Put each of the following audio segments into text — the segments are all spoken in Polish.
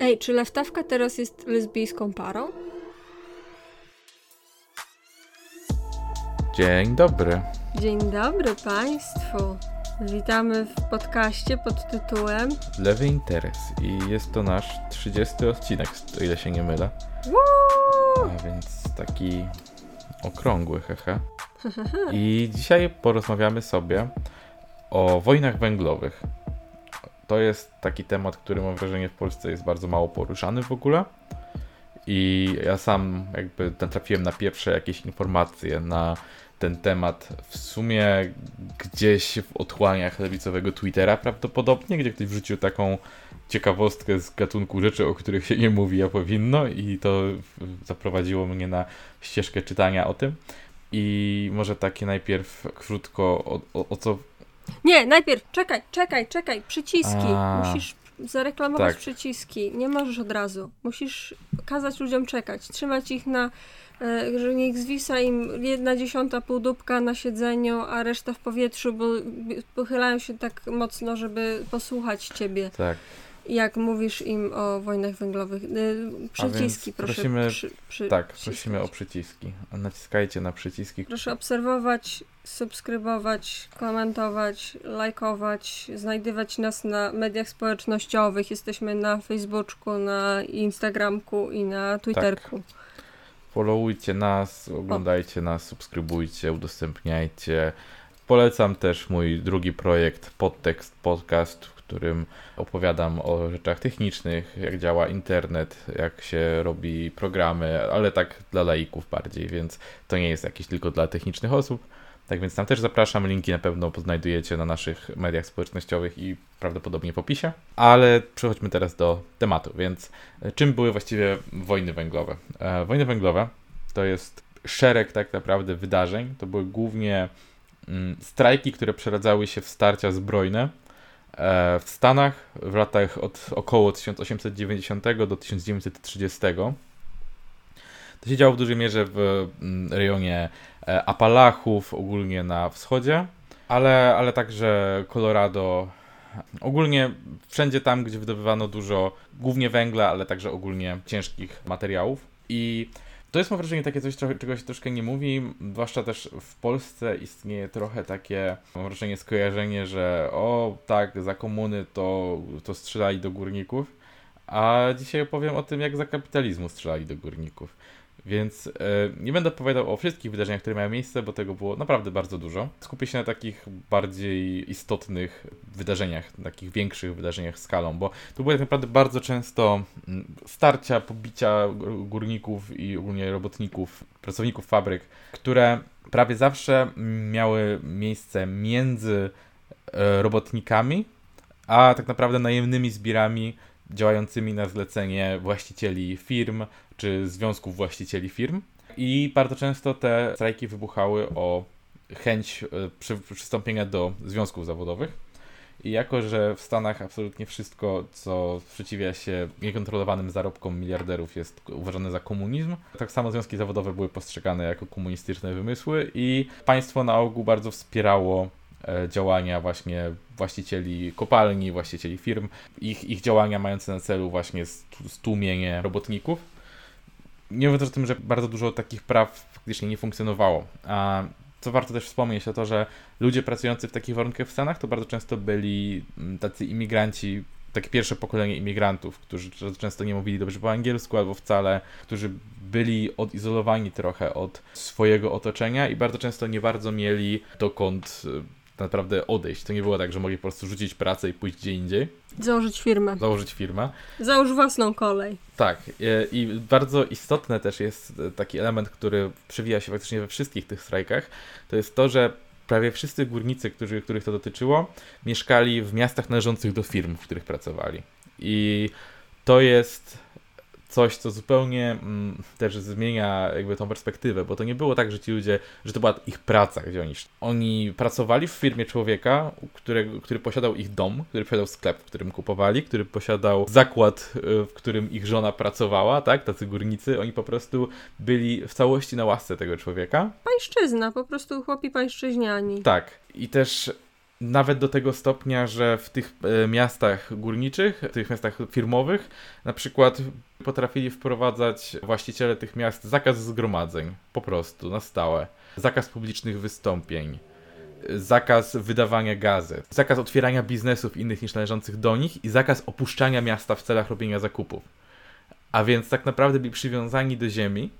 Ej, czy Lewtawka teraz jest lesbijską parą? Dzień dobry. Dzień dobry Państwu. Witamy w podcaście pod tytułem Lewy Interes i jest to nasz 30 odcinek, o ile się nie mylę. Woo! A więc taki okrągły, hehe. I dzisiaj porozmawiamy sobie o wojnach węglowych. To jest taki temat, który mam wrażenie w Polsce jest bardzo mało poruszany w ogóle. I ja sam jakby natrafiłem na pierwsze jakieś informacje na ten temat w sumie gdzieś w otchłaniach lewicowego Twittera prawdopodobnie, gdzie ktoś wrzucił taką ciekawostkę z gatunku rzeczy, o których się nie mówi, a powinno i to zaprowadziło mnie na ścieżkę czytania o tym. I może takie najpierw krótko o, o, o co... Nie, najpierw czekaj, czekaj, czekaj, przyciski. A. Musisz zareklamować Tak. przyciski. Nie możesz od razu. Musisz kazać ludziom czekać, trzymać ich na, e, że niech zwisa im jedna dziesiąta półdubka na siedzeniu, a reszta w powietrzu, bo pochylają się tak mocno, żeby posłuchać ciebie, Tak, jak mówisz im o wojnach węglowych. E, Przyciski, proszę. prosimy- przy, przy, tak, prosimy o przyciski. Naciskajcie na przyciski. Proszę obserwować, subskrybować, komentować, lajkować, znajdywać nas na mediach społecznościowych. Jesteśmy na Facebooku, na Instagramku i na Twitterku. Followujcie nas, oglądajcie nas, subskrybujcie, udostępniajcie. Polecam też mój drugi projekt Podtekst Podcast, którym opowiadam o rzeczach technicznych, jak działa internet, jak się robi programy, ale tak dla laików bardziej, więc to nie jest jakieś tylko dla technicznych osób. Tak więc tam też zapraszam, linki na pewno poznajdujecie na naszych mediach społecznościowych i prawdopodobnie w opisie. Ale przechodźmy teraz do tematu, więc e, czym były właściwie wojny węglowe? E, wojny węglowe to jest szereg tak naprawdę wydarzeń. To były głównie mm, strajki, które przeradzały się w starcia zbrojne w Stanach w latach od około 1890 do 1930. To się działo w dużej mierze w mm, rejonie e, Apalachów, ogólnie na wschodzie, ale, ale także Colorado, ogólnie wszędzie tam, gdzie wydobywano dużo głównie węgla, ale także ogólnie ciężkich materiałów. I to jest mam wrażenie takie coś, czego się troszkę nie mówi, zwłaszcza też w Polsce istnieje trochę takie, mam wrażenie, skojarzenie, że o tak, za komuny to, to strzelali do górników, a dzisiaj opowiem o tym, jak za kapitalizmu strzelali do górników. Więc e, nie będę opowiadał o wszystkich wydarzeniach, które miały miejsce, bo tego było naprawdę bardzo dużo. Skupię się na takich bardziej istotnych wydarzeniach, takich większych wydarzeniach skalą, bo tu były tak naprawdę bardzo często mm, starcia, pobicia gór- górników i ogólnie robotników, pracowników fabryk, które prawie zawsze miały miejsce między e, robotnikami, a tak naprawdę najemnymi zbirami działającymi na zlecenie właścicieli firm czy związków właścicieli firm. I bardzo często te strajki wybuchały o chęć e, przy, przystąpienia do związków zawodowych. I jako, że w Stanach absolutnie wszystko, co sprzeciwia się niekontrolowanym zarobkom miliarderów, jest uważane za komunizm, tak samo związki zawodowe były postrzegane jako komunistyczne wymysły i państwo na ogół bardzo wspierało działania właśnie właścicieli kopalni, właścicieli firm, ich, ich działania mające na celu właśnie stłumienie robotników. Nie mówiąc o tym, że bardzo dużo takich praw faktycznie nie funkcjonowało. A co warto też wspomnieć, to to, że ludzie pracujący w takich warunkach w Stanach to bardzo często byli mm, tacy imigranci, takie pierwsze pokolenie imigrantów, którzy często nie mówili dobrze po angielsku albo wcale, którzy byli odizolowani trochę od swojego otoczenia i bardzo często nie bardzo mieli dokąd e, naprawdę odejść. To nie było tak, że mogli po prostu rzucić pracę i pójść gdzie indziej, Założyć firmę. założyć firmę. Załóż własną kolej. Tak, e, i bardzo istotny też jest e, taki element, który przewija się faktycznie we wszystkich tych strajkach, to jest to, że prawie wszyscy górnicy, którzy, których to dotyczyło, mieszkali w miastach należących do firm, w których pracowali. I to jest coś, co zupełnie mm, też zmienia jakby tą perspektywę, bo to nie było tak, że ci ludzie, że to była ich praca, gdzie oni, oni pracowali w firmie człowieka, którego, który posiadał ich dom, który posiadał sklep, w którym kupowali, który posiadał zakład, y, w którym ich żona pracowała, tak, tacy górnicy, oni po prostu byli w całości na łasce tego człowieka. Pańszczyzna, po prostu chłopi pańszczyźniani. Tak, i też nawet do tego stopnia, że w tych e, miastach górniczych, w tych miastach firmowych, na przykład potrafili wprowadzać właściciele tych miast zakaz zgromadzeń, po prostu, na stałe. Zakaz publicznych wystąpień, zakaz wydawania gazet, zakaz otwierania biznesów innych niż należących do nich i zakaz opuszczania miasta w celach robienia zakupów. A więc tak naprawdę byli przywiązani do ziemi.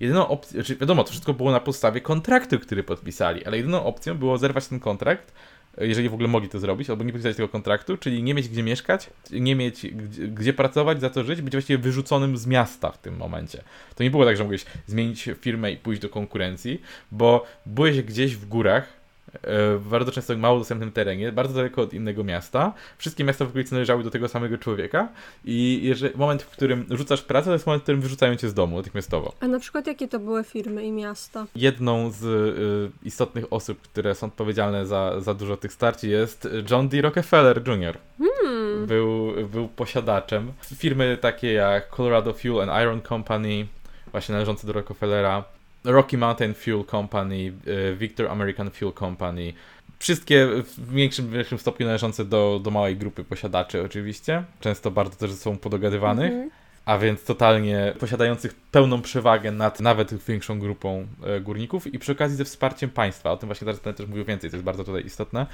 Jedyną opcją, znaczy wiadomo, to wszystko było na podstawie kontraktu, który podpisali, ale jedyną opcją było zerwać ten kontrakt jeżeli w ogóle mogli to zrobić, albo nie podpisać tego kontraktu, czyli nie mieć gdzie mieszkać, nie mieć gdzie, gdzie, pracować, za to żyć, być właściwie wyrzuconym z miasta w tym momencie. To nie było tak, że mogłeś zmienić firmę i pójść do konkurencji, bo byłeś gdzieś w górach, w bardzo często mało dostępnym terenie, bardzo daleko od innego miasta. Wszystkie miasta w okolicy należały do tego samego człowieka i jeżeli, moment, w którym rzucasz pracę, to jest moment, w którym wyrzucają cię z domu natychmiastowo. A na przykład jakie to były firmy i miasta? Jedną z y, istotnych osób, które są odpowiedzialne za, za dużo tych starci jest John D. Rockefeller Jr. Hmm. Był, był posiadaczem. Firmy takie jak Colorado Fuel and Iron Company, właśnie należące do Rockefellera, Rocky Mountain Fuel Company, e, Victor American Fuel Company. Wszystkie w większym, większym stopniu należące do, do małej grupy posiadaczy oczywiście, często bardzo też ze sobą podogadywanych. Mm -hmm a więc totalnie posiadających pełną przewagę nad nawet większą grupą e, górników i przy okazji ze wsparciem państwa. O tym właśnie teraz będę też mówił więcej, to jest bardzo tutaj istotne.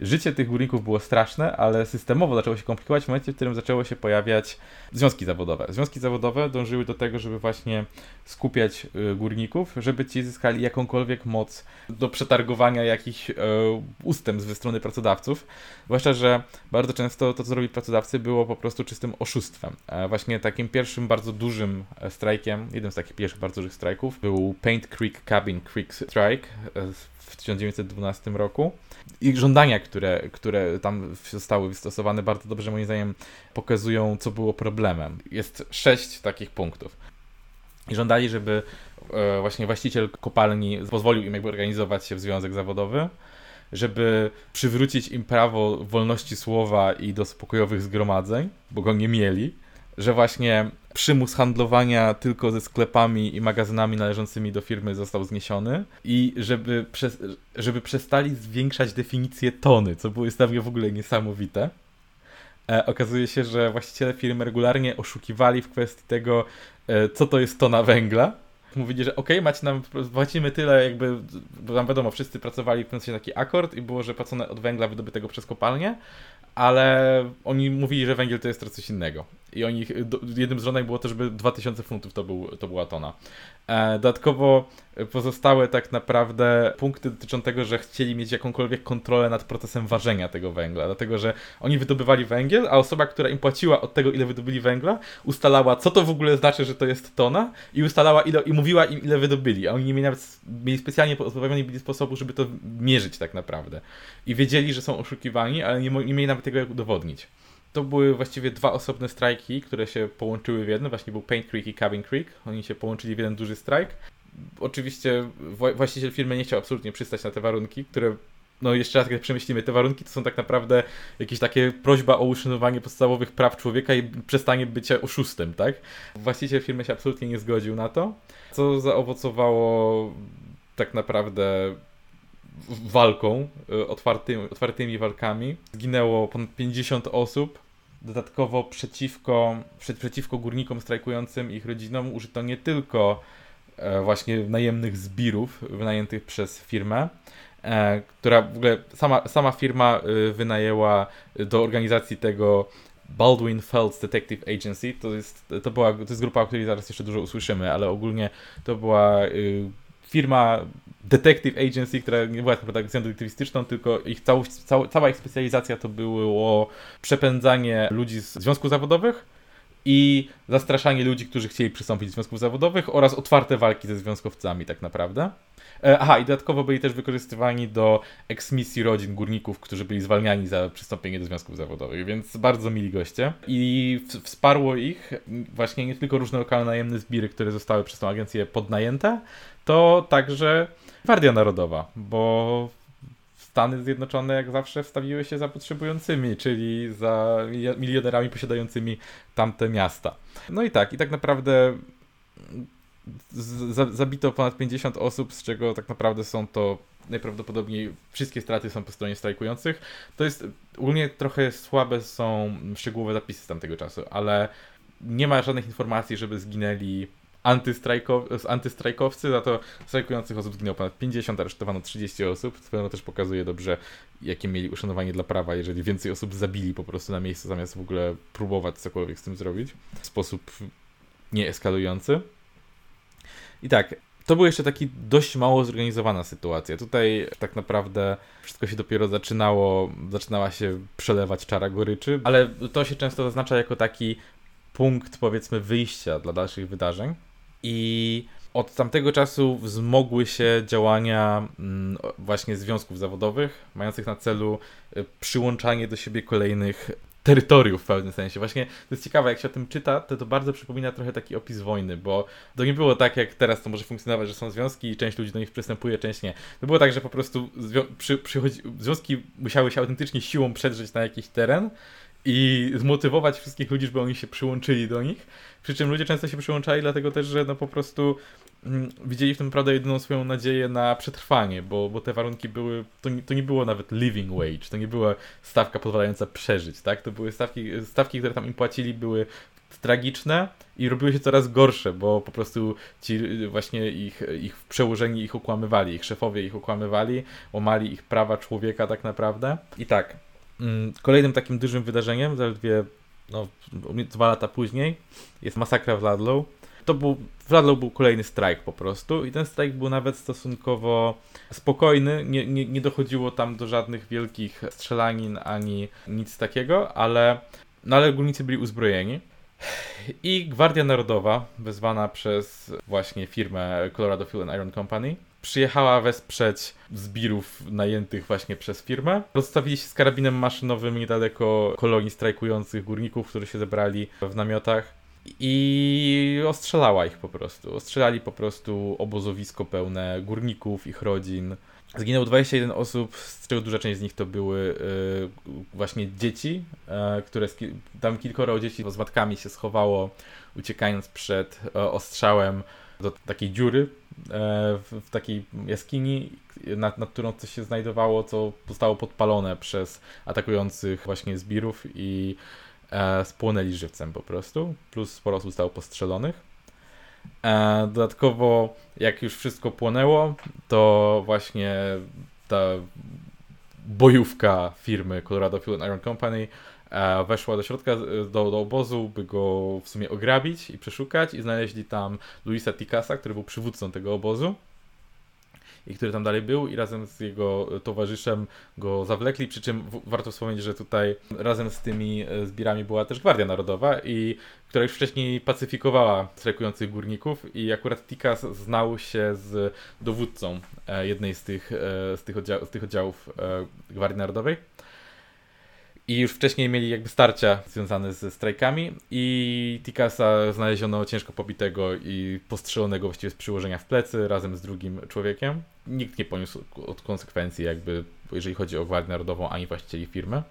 Życie tych górników było straszne, ale systemowo zaczęło się komplikować w momencie, w którym zaczęło się pojawiać związki zawodowe. Związki zawodowe dążyły do tego, żeby właśnie skupiać e, górników, żeby ci zyskali jakąkolwiek moc do przetargowania jakichś e, ustępstw ze strony pracodawców. Zwłaszcza, że bardzo często to, co robili pracodawcy, było po prostu czystym oszustwem. Właśnie tak takim pierwszym bardzo dużym e, strajkiem, jednym z takich pierwszych bardzo dużych strajków, był Paint Creek Cabin Creek Strike e, w 1912 roku. I żądania, które, które tam zostały wystosowane, bardzo dobrze moim zdaniem pokazują, co było problemem. Jest sześć takich punktów. I żądali, żeby e, właśnie właściciel kopalni pozwolił im jakby organizować się w związek zawodowy, żeby przywrócić im prawo wolności słowa i do spokojowych zgromadzeń, bo go nie mieli że właśnie przymus handlowania tylko ze sklepami i magazynami należącymi do firmy został zniesiony i żeby, żeby przestali zwiększać definicję tony, co było jest dla mnie w ogóle niesamowite. E, okazuje się, że właściciele firmy regularnie oszukiwali w kwestii tego, e, co to jest tona węgla. Mówili, że ok, macie nam, płacimy tyle, jakby, bo tam wiadomo, wszyscy pracowali w sensie taki akord i było, że płacone od węgla wydobytego przez kopalnię, ale oni mówili, że węgiel to jest coś innego. I oni, jednym z żądań było to, żeby 2000 funtów to, był, to była tona. E, dodatkowo pozostałe tak naprawdę punkty dotyczą tego, że chcieli mieć jakąkolwiek kontrolę nad procesem ważenia tego węgla, dlatego że oni wydobywali węgiel, a osoba, która im płaciła od tego, ile wydobyli węgla, ustalała, co to w ogóle znaczy, że to jest tona i ustalała ile, i mówiła im, ile wydobyli, a oni nie mieli nawet, mieli specjalnie pozbawiony byli sposobu, żeby to mierzyć tak naprawdę. I wiedzieli, że są oszukiwani, ale nie, nie mieli nawet tego jak udowodnić to były właściwie dwa osobne strajki, które się połączyły w jedno. Właśnie był Paint Creek i Cabin Creek. Oni się połączyli w jeden duży strajk. Oczywiście właściciel firmy nie chciał absolutnie przystać na te warunki, które no jeszcze raz, jak przemyślimy, te warunki to są tak naprawdę jakieś takie prośba o uszanowanie podstawowych praw człowieka i przestanie bycia oszustem, tak? Właściciel firmy się absolutnie nie zgodził na to, co zaowocowało tak naprawdę walką, y, otwartymi, otwartymi walkami. Zginęło ponad 50 osób. Dodatkowo przeciwko, przeciwko górnikom strajkującym ich rodzinom użyto nie tylko e, właśnie najemnych zbirów wynajętych przez firmę, e, która w ogóle sama, sama firma y, wynajęła do organizacji tego Baldwin Felds Detective Agency. To jest, to była, to jest grupa, o której zaraz jeszcze dużo usłyszymy, ale ogólnie to była firma Detective Agency, która nie była tak agencją detektywistyczną, tylko ich cał, cał, cała ich specjalizacja to było przepędzanie ludzi z związków zawodowych i zastraszanie ludzi, którzy chcieli przystąpić do związków zawodowych oraz otwarte walki ze związkowcami tak naprawdę. E, aha, i dodatkowo byli też wykorzystywani do eksmisji rodzin górników, którzy byli zwalniani za przystąpienie do związków zawodowych, więc bardzo mili goście. I wsparło ich właśnie nie tylko różne lokalne najemne zbiry, które zostały przez tą agencję podnajęte, to także Gwardia Narodowa, bo Stany Zjednoczone jak zawsze wstawiły się za potrzebującymi, czyli za milionerami posiadającymi tamte miasta. No i tak, i tak naprawdę zabito ponad 50 osób, z czego tak naprawdę są to najprawdopodobniej wszystkie straty są po stronie strajkujących. To jest ogólnie trochę słabe są szczegółowe zapisy z tamtego czasu, ale nie ma żadnych informacji, żeby zginęli antystrajkowcy, za to strajkujących osób zginęło ponad 50, aresztowano 30 osób, co też pokazuje dobrze, jakie mieli uszanowanie dla prawa, jeżeli więcej osób zabili po prostu na miejscu, zamiast w ogóle próbować cokolwiek z tym zrobić w sposób nieeskalujący. I tak, to była jeszcze taki dość mało zorganizowana sytuacja. Tutaj tak naprawdę wszystko się dopiero zaczynało, zaczynała się przelewać czara goryczy, ale to się często zaznacza jako taki punkt, powiedzmy, wyjścia dla dalszych wydarzeń. I od tamtego czasu wzmogły się działania mm, właśnie związków zawodowych, mających na celu y, przyłączanie do siebie kolejnych terytoriów w pewnym sensie. Właśnie to jest ciekawe, jak się o tym czyta, to to bardzo przypomina trochę taki opis wojny, bo to nie było tak, jak teraz to może funkcjonować, że są związki i część ludzi do nich przystępuje, część nie. To było tak, że po prostu zwią przy, związki musiały się autentycznie siłą przedrzeć na jakiś teren i zmotywować wszystkich ludzi, żeby oni się przyłączyli do nich. Przy czym ludzie często się przyłączali, dlatego też, że no po prostu mm, widzieli w tym naprawdę jedyną swoją nadzieję na przetrwanie, bo, bo te warunki były, to nie, to nie było nawet living wage, to nie była stawka pozwalająca przeżyć, tak? To były stawki, stawki, które tam im płacili, były tragiczne i robiły się coraz gorsze, bo po prostu ci właśnie ich, ich przełożeni ich okłamywali, ich szefowie ich okłamywali, łamali ich prawa człowieka tak naprawdę. I tak, kolejnym takim dużym wydarzeniem, zaledwie no, dwa lata później, jest masakra w Ladlow. To był, w Ladlow był kolejny strajk po prostu i ten strajk był nawet stosunkowo spokojny, nie, nie, nie dochodziło tam do żadnych wielkich strzelanin ani nic takiego, ale, no, ale górnicy byli uzbrojeni. I Gwardia Narodowa, wezwana przez właśnie firmę Colorado Fuel and Iron Company, przyjechała wesprzeć zbirów najętych właśnie przez firmę. Rozstawili się z karabinem maszynowym niedaleko kolonii strajkujących górników, którzy się zebrali w namiotach i ostrzelała ich po prostu. Ostrzelali po prostu obozowisko pełne górników, ich rodzin. Zginęło 21 osób, z czego duża część z nich to były y, właśnie dzieci, y, które tam kilkoro dzieci z matkami się schowało, uciekając przed y, ostrzałem do takiej dziury e, w, w takiej jaskini, nad, nad, którą coś się znajdowało, co zostało podpalone przez atakujących właśnie zbirów i e, spłonęli żywcem po prostu, plus sporo osób zostało postrzelonych. E, dodatkowo, jak już wszystko płonęło, to właśnie ta bojówka firmy Colorado Fuel Iron Company E, weszła do środka, e, do, do obozu, by go w sumie ograbić i przeszukać i znaleźli tam Luisa Tikasa, który był przywódcą tego obozu i który tam dalej był i razem z jego towarzyszem go zawlekli, przy czym warto wspomnieć, że tutaj razem z tymi e, zbirami była też Gwardia Narodowa i która już wcześniej pacyfikowała strajkujących górników i akurat Tikas znał się z dowódcą jednej z tych, z tych, oddział, z tych oddziałów Gwardii Narodowej i już wcześniej mieli jakby starcia związane ze strajkami i Tikasa znaleziono ciężko pobitego i postrzelonego właściwie z przyłożenia w plecy razem z drugim człowiekiem. Nikt nie poniósł od konsekwencji jakby, jeżeli chodzi o Gwardię Narodową, ani właścicieli firmy.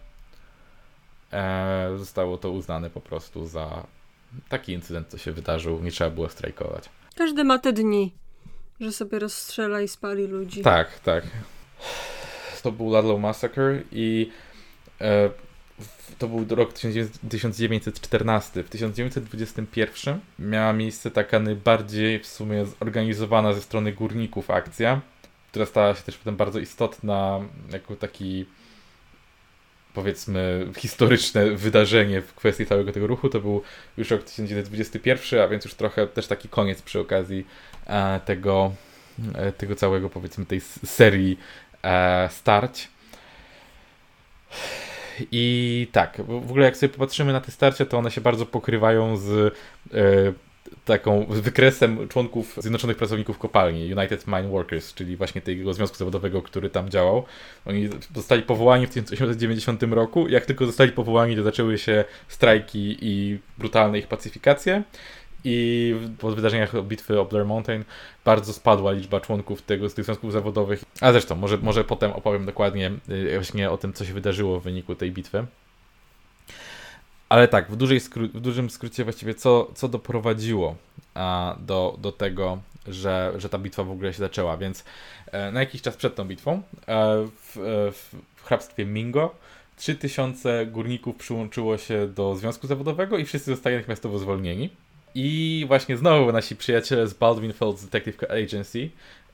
Eee, zostało to uznane po prostu za taki incydent, co się wydarzył. Nie trzeba było strajkować. Każdy ma te dni, że sobie rozstrzela i spali ludzi. Tak, tak. To był Ludlow Massacre i e, to był rok 1914. W 1921 miała miejsce taka najbardziej w sumie zorganizowana ze strony górników akcja, która stała się też potem bardzo istotna jako taki powiedzmy historyczne wydarzenie w kwestii całego tego ruchu. To był już rok 1921, a więc już trochę też taki koniec przy okazji e, tego, e, tego całego powiedzmy tej serii e, starć. I tak, w ogóle jak sobie popatrzymy na te starcia, to one się bardzo pokrywają z e, taką wykresem członków Zjednoczonych Pracowników Kopalni, United Mine Workers, czyli właśnie tego związku zawodowego, który tam działał. Oni zostali powołani w 1990 roku. Jak tylko zostali powołani, to zaczęły się strajki i brutalne ich pacyfikacje i po wydarzeniach bitwy o Blair Mountain bardzo spadła liczba członków tego, z tych związków zawodowych. A zresztą, może, może potem opowiem dokładnie y, właśnie o tym, co się wydarzyło w wyniku tej bitwy. Ale tak, w, dużej skró- w dużym skrócie właściwie co, co doprowadziło a, do, do tego, że, że ta bitwa w ogóle się zaczęła, więc e, na jakiś czas przed tą bitwą e, w, e, w, hrabstwie Mingo 3000 górników przyłączyło się do związku zawodowego i wszyscy zostali natychmiastowo zwolnieni. I właśnie znowu nasi przyjaciele z Baldwin Fields Detective Agency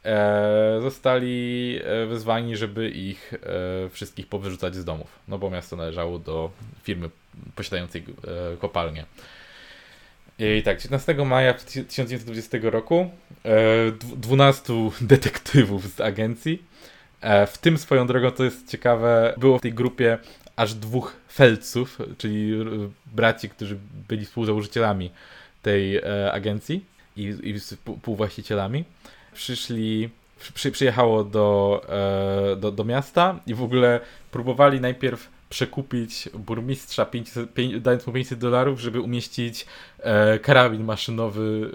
e, zostali e, wezwani, żeby ich e, wszystkich powyrzucać z domów. No bo miasto należało do firmy posiadającej e, kopalnię. I tak, 19 maja 1920 roku e, 12 detektywów z agencji, e, w tym swoją drogą, to jest ciekawe, było w tej grupie aż dwóch Felców, czyli braci, którzy byli współzałożycielami tej e, agencji i, i współwłaścicielami. Przyszli, przy, przyjechało do, e, do, do miasta i w ogóle próbowali najpierw przekupić burmistrza, 500, 5, dając mu 500 dolarów, żeby umieścić e, karabin maszynowy,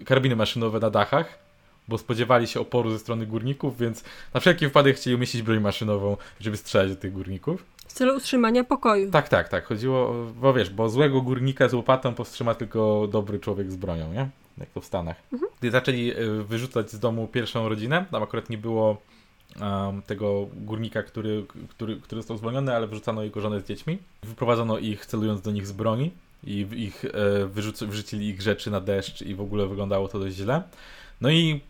e, karabiny maszynowe na dachach, bo spodziewali się oporu ze strony górników, więc na wszelki wypadek chcieli umieścić broń maszynową, żeby strzelać do tych górników. W celu utrzymania pokoju. Tak, tak, tak. Chodziło, bo wiesz, bo złego górnika z łopatą powstrzyma tylko dobry człowiek z bronią, nie? Jak to w Stanach. Mhm. Gdy zaczęli e, wyrzucać z domu pierwszą rodzinę, tam akurat nie było um, tego górnika, który, który, który został zwolniony, ale wyrzucano jego żonę z dziećmi. Wyprowadzono ich celując do nich z broni i ich, e, wyrzuc- wrzucili ich rzeczy na deszcz i w ogóle wyglądało to dość źle. No i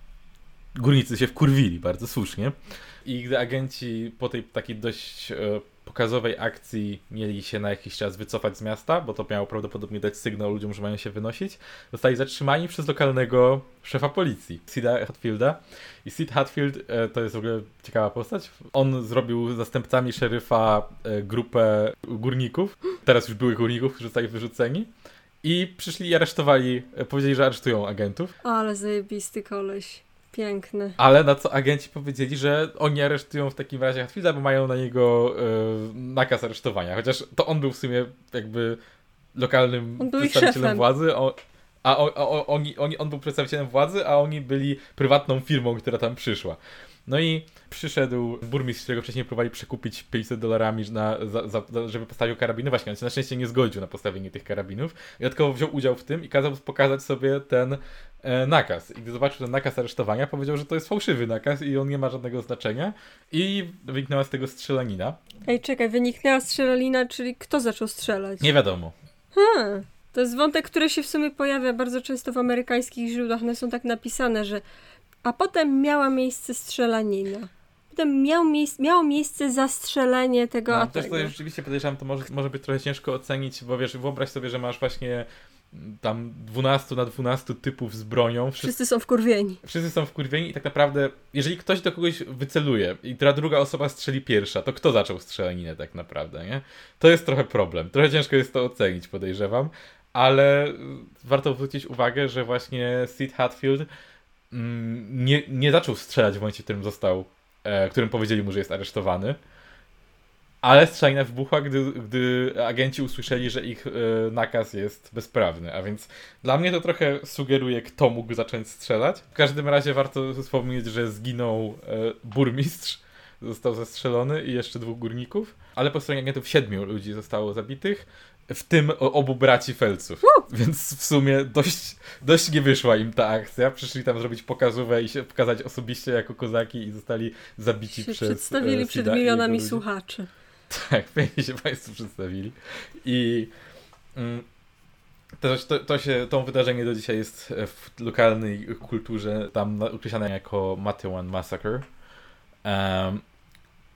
górnicy się wkurwili, bardzo słusznie. I gdy agenci po tej takiej dość e, pokazowej akcji mieli się na jakiś czas wycofać z miasta, bo to miało prawdopodobnie dać sygnał ludziom, że mają się wynosić, zostali zatrzymani przez lokalnego szefa policji, Sida Hatfielda. I Sid Hatfield e, to jest w ogóle ciekawa postać. On zrobił zastępcami szeryfa e, grupę górników, teraz już byłych górników, którzy zostali wyrzuceni. I przyszli i aresztowali, powiedzieli, że aresztują agentów. Ale zajebisty koleś. Piękny. Ale na co agenci powiedzieli, że oni aresztują w takim razie Hatfielda, bo mają na niego e, nakaz aresztowania. Chociaż to on był w sumie jakby lokalnym przedstawicielem władzy, o, a o, o, oni, oni, on był przedstawicielem władzy, a oni byli prywatną firmą, która tam przyszła. No i przyszedł burmistrz, którego wcześniej próbowali przekupić 500 dolarami, żeby postawił karabiny. Właśnie, on się na szczęście nie zgodził na postawienie tych karabinów. I dodatkowo wziął udział w tym i kazał pokazać sobie ten e, nakaz. I gdy zobaczył ten nakaz aresztowania, powiedział, że to jest fałszywy nakaz i on nie ma żadnego znaczenia. I wyniknęła z tego strzelanina. Ej, czekaj, wyniknęła strzelanina, czyli kto zaczął strzelać? Nie wiadomo. Hmm. To jest wątek, który się w sumie pojawia bardzo często w amerykańskich źródłach. One są tak napisane, że a potem miała miejsce strzelanina. Potem miał miejsc, miało miejsce zastrzelenie tego no, ataku. Też to rzeczywiście podejrzewam, to może, może być trochę ciężko ocenić, bo wiesz, wyobraź sobie, że masz właśnie tam 12 na 12 typów z bronią. Wszyscy, wszyscy są wkurwieni. Wszyscy są wkurwieni i tak naprawdę, jeżeli ktoś do kogoś wyceluje i ta druga osoba strzeli pierwsza, to kto zaczął strzelaninę tak naprawdę, nie? To jest trochę problem. Trochę ciężko jest to ocenić, podejrzewam, ale warto zwrócić uwagę, że właśnie Sid Hatfield mm, nie, nie zaczął strzelać w momencie, w którym został, e, którym powiedzieli mu, że jest aresztowany. Ale strzelina wybuchła, gdy, gdy agenci usłyszeli, że ich e, nakaz jest bezprawny. A więc dla mnie to trochę sugeruje, kto mógł zacząć strzelać. W każdym razie warto wspomnieć, że zginął e, burmistrz, został zastrzelony i jeszcze dwóch górników. Ale po stronie agentów siedmiu ludzi zostało zabitych w tym obu braci Felców. Uh! Więc w sumie dość, dość nie wyszła im ta akcja. Przyszli tam zrobić pokazówę i się pokazać osobiście jako kozaki i zostali zabici się przez przedstawili e, przed milionami słuchaczy. Tak, pięknie się Państwo przedstawili. I mm, to, to, to, się, to wydarzenie do dzisiaj jest w lokalnej kulturze tam określane jako Matewan Massacre. Um,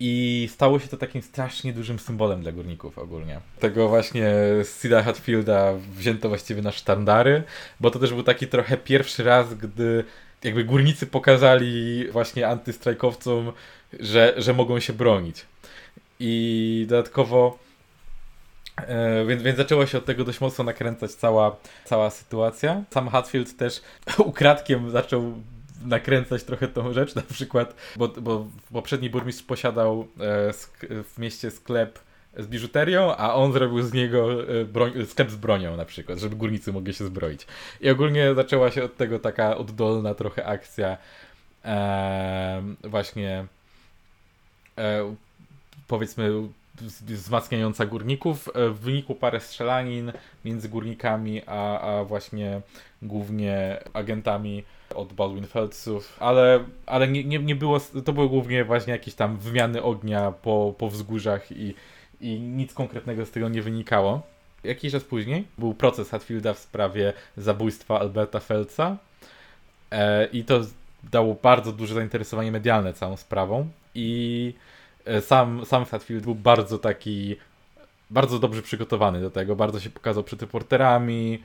i stało się to takim strasznie dużym symbolem dla górników ogólnie. Tego właśnie Sida Hatfielda wzięto właściwie na sztandary, bo to też był taki trochę pierwszy raz, gdy jakby górnicy pokazali właśnie antystrajkowcom, że, że mogą się bronić. I dodatkowo e, więc, więc zaczęło się od tego dość mocno nakręcać cała, cała sytuacja. Sam Hatfield też ukradkiem zaczął nakręcać trochę tą rzecz, na przykład, bo, bo poprzedni burmistrz posiadał e, w mieście sklep z biżuterią, a on zrobił z niego e, broń, sklep z bronią na przykład, żeby górnicy mogli się zbroić. I ogólnie zaczęła się od tego taka oddolna trochę akcja e, właśnie e, powiedzmy wzmacniająca górników. E, w wyniku parę strzelanin między górnikami, a, a właśnie głównie agentami od Baldwin Feldsów, ale, ale nie, nie, nie było, to były głównie właśnie jakieś tam wymiany ognia po, po wzgórzach i, i nic konkretnego z tego nie wynikało. Jakiś czas później był proces Hatfielda w sprawie zabójstwa Alberta Feldsa e, i to dało bardzo duże zainteresowanie medialne całą sprawą i e, sam, sam Hatfield był bardzo taki, bardzo dobrze przygotowany do tego, bardzo się pokazał przed reporterami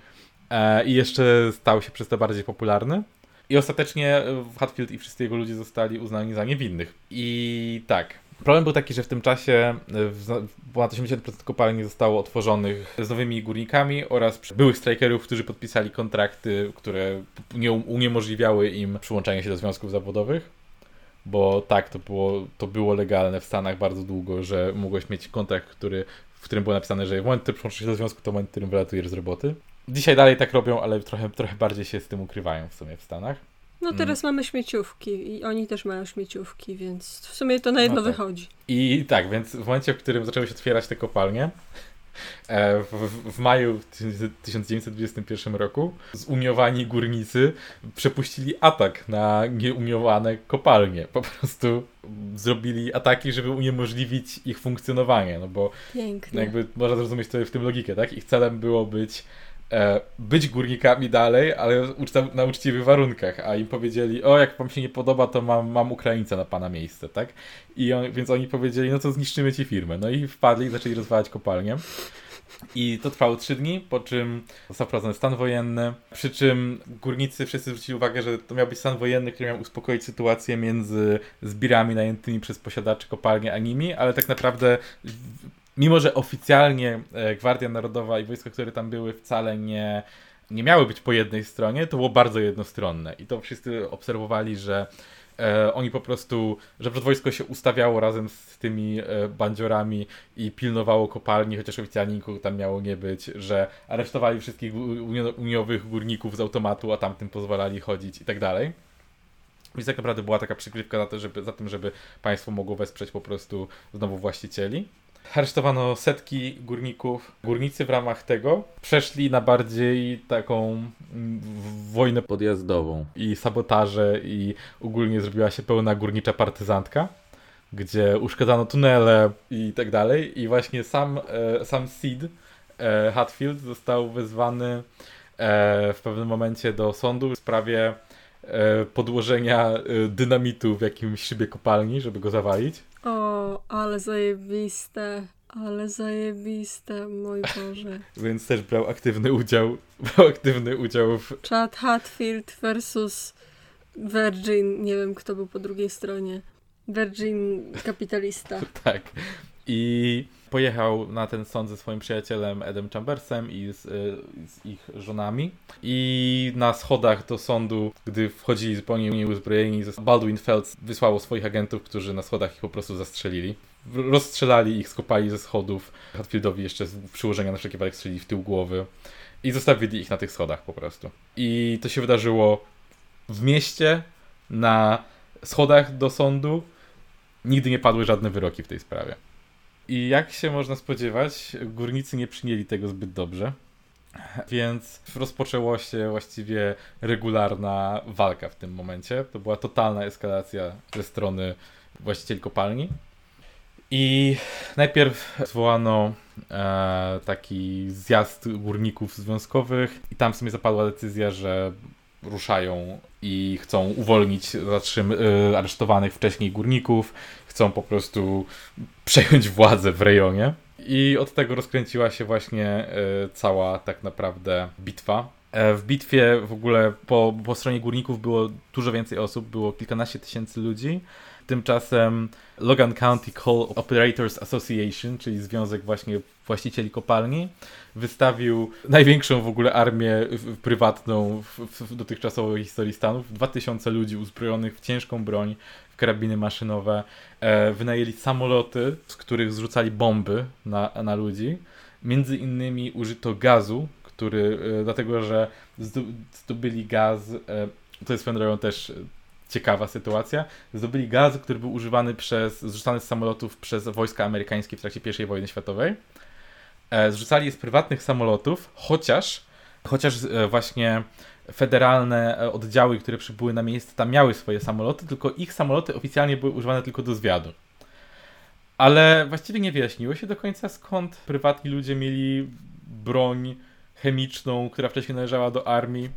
e, i jeszcze stał się przez to bardziej popularny. I ostatecznie Hatfield i wszyscy jego ludzie zostali uznani za niewinnych. I tak, Problem był taki, że w tym czasie ponad 80% kopalni zostało otworzonych z nowymi górnikami oraz byłych strajkerów, którzy podpisali kontrakty, które nie uniemożliwiały im przyłączania się do związków zawodowych. Bo tak, to było, to było legalne w Stanach bardzo długo, że mogłeś mieć kontrakt, który, w którym było napisane, że w momencie, kiedy przyłączysz się do związku, to moment, w którym wylatujesz z roboty. Dzisiaj dalej tak robią, ale trochę, trochę bardziej się z tym ukrywają w sumie w Stanach. No teraz mm. mamy śmieciówki i oni też mają śmieciówki, więc w sumie to na jedno no tak. wychodzi. I tak, więc w momencie, w którym zaczęły się otwierać te kopalnie, e, w, w, maju 1921 roku zuniowani górnicy przepuścili atak na nieumiowane kopalnie. Po prostu zrobili ataki, żeby uniemożliwić ich funkcjonowanie, no bo Pięknie. jakby można zrozumieć to w tym logikę, tak? Ich celem było być być górnikami dalej, ale na uczciwych warunkach, a im powiedzieli, o jak wam się nie podoba, to mam, mam Ukraińca na pana miejsce, tak? I on, więc oni powiedzieli, no to zniszczymy ci firmę. No i wpadli i zaczęli rozwalać kopalnię. I to trwało trzy dni, po czym został wprowadzony stan wojenny. Przy czym górnicy wszyscy zwrócili uwagę, że to miał być stan wojenny, który miał uspokoić sytuację między zbirami najętymi przez posiadaczy kopalni a nimi, ale tak naprawdę mimo że oficjalnie e, Gwardia Narodowa i wojska, które tam były, wcale nie, nie miały być po jednej stronie, to było bardzo jednostronne. I to wszyscy obserwowali, że e, oni po prostu, że wojsko się ustawiało razem z tymi e, bandziorami i pilnowało kopalni, chociaż oficjalnie nikogo tam miało nie być, że aresztowali wszystkich uniowych górników z automatu, a tamtym pozwalali chodzić i tak dalej. Więc tak naprawdę była taka przykrywka za, to, żeby, za tym, żeby państwo mogło wesprzeć po prostu znowu właścicieli. Aresztowano setki górników. Górnicy w ramach tego przeszli na bardziej taką mm, wojnę podjazdową i sabotaże i ogólnie zrobiła się pełna górnicza partyzantka, gdzie uszkadzano tunele i tak dalej. I właśnie sam, e, sam Sid e, Hatfield został wezwany e, w pewnym momencie do sądu w sprawie podłożenia dynamitu w jakimś szybie kopalni, żeby go zawalić. O, ale zajebiste. Ale zajebiste, mój Boże. Więc też brał aktywny udział, brał aktywny udział w... Chad Hatfield versus Virgin, nie wiem kto był po drugiej stronie. Virgin kapitalista. tak. I pojechał na ten sąd ze swoim przyjacielem Edem Chambersem i z, z, ich żonami. I na schodach do sądu, gdy wchodzili zupełnie nieuzbrojeni, Baldwin Felds wysłało swoich agentów, którzy na schodach ich po prostu zastrzelili. Rozstrzelali ich, skopali ze schodów. Hatfieldowi jeszcze z przyłożenia na wszelki wypadek strzelili w tył głowy. I zostawili ich na tych schodach po prostu. I to się wydarzyło w mieście, na schodach do sądu. Nigdy nie padły żadne wyroki w tej sprawie. I jak się można spodziewać, górnicy nie przyjęli tego zbyt dobrze. Więc rozpoczęło się właściwie regularna walka w tym momencie. To była totalna eskalacja ze strony właścicieli kopalni. I najpierw zwołano e, taki zjazd górników związkowych, i tam w sumie zapadła decyzja, że ruszają i chcą uwolnić zatrzym, e, aresztowanych wcześniej górników, chcą po prostu przejąć władzę w rejonie. I od tego rozkręciła się właśnie e, cała tak naprawdę bitwa. E, w bitwie w ogóle po, po stronie górników było dużo więcej osób, było kilkanaście tysięcy ludzi. Tymczasem Logan County Coal Operators Association, czyli związek właśnie właścicieli kopalni, wystawił największą w ogóle armię prywatną w, w dotychczasowej historii Stanów. 2000 ludzi uzbrojonych w ciężką broń, karabiny maszynowe, e, wynajęli samoloty, z których zrzucali bomby na, na ludzi. Między innymi użyto gazu, który, e, dlatego że zdobyli gaz, e, to jest swoją też ciekawa sytuacja. Zdobyli gaz, który był używany przez, zrzucany z samolotów przez wojska amerykańskie w trakcie I wojny światowej. Zrzucali je z prywatnych samolotów, chociaż, chociaż właśnie federalne e, oddziały, które przybyły na miejsce, tam miały swoje samoloty, tylko ich samoloty oficjalnie były używane tylko do zwiadu. Ale właściwie nie wyjaśniło się do końca, skąd prywatni ludzie mieli broń chemiczną, która wcześniej należała do armii.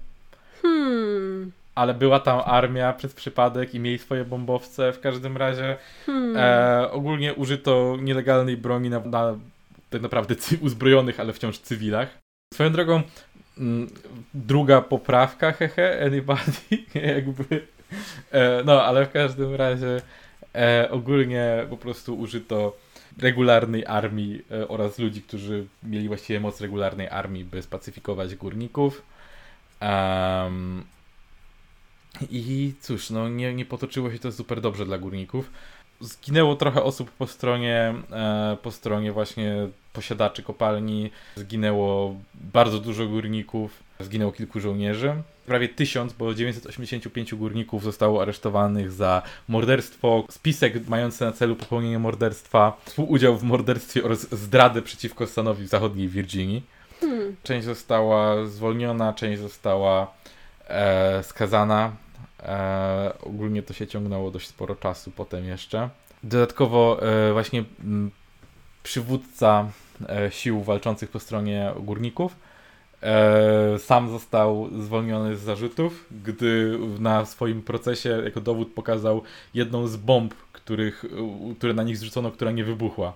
Hmm. Ale była tam armia przez przypadek i mieli swoje bombowce. W każdym razie Hmm. e, ogólnie użyto nielegalnej broni na, na tak naprawdę uzbrojonych, ale wciąż cywilach. Swoją drogą, druga poprawka, hehe, anybody, jakby. E, no, ale w każdym razie e, ogólnie po prostu użyto regularnej armii e, oraz ludzi, którzy mieli właściwie moc regularnej armii, by spacyfikować górników. Em, I cóż, no nie, nie potoczyło się to super dobrze dla górników. Zginęło trochę osób po stronie, po stronie właśnie posiadaczy kopalni. Zginęło bardzo dużo górników. Zginęło kilku żołnierzy. Prawie tysiąc, bo 985 górników zostało aresztowanych za morderstwo, spisek mający na celu popełnienie morderstwa, współudział w morderstwie oraz zdradę przeciwko stanowi zachodniej Virginii. Hmm. Część została zwolniona, część została e, skazana. E, ogólnie to się ciągnęło dość sporo czasu potem jeszcze. Dodatkowo e, właśnie m, przywódca e, sił walczących po stronie górników e, sam został zwolniony z zarzutów, gdy na swoim procesie jako dowód pokazał jedną z bomb, których, które na nich zrzucono, która nie wybuchła.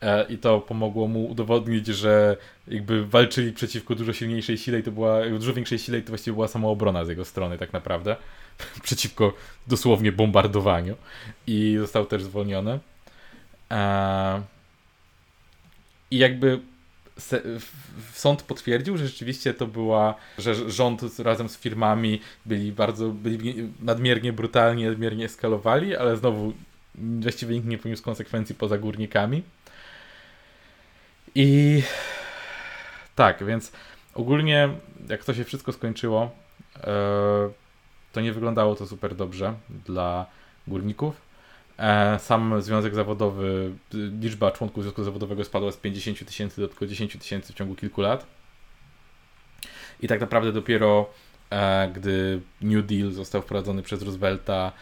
E, I to pomogło mu udowodnić, że jakby walczyli przeciwko dużo silniejszej sile i to była, dużo większej sile i to właściwie była samoobrona z jego strony tak naprawdę. przeciwko dosłownie bombardowaniu. I został też zwolniony. E, I jakby se, sąd potwierdził, że rzeczywiście to była, że rząd razem z firmami byli bardzo, byli nadmiernie brutalni, nadmiernie eskalowali, ale znowu właściwie nikt nie poniósł konsekwencji poza górnikami. I tak, więc ogólnie jak to się wszystko skończyło, e, to nie wyglądało to super dobrze dla górników. E, Sam związek zawodowy, y, liczba członków związku zawodowego spadła z 50 tysięcy do tylko 10 tysięcy w ciągu kilku lat. I tak naprawdę dopiero e, gdy New Deal został wprowadzony przez Roosevelta,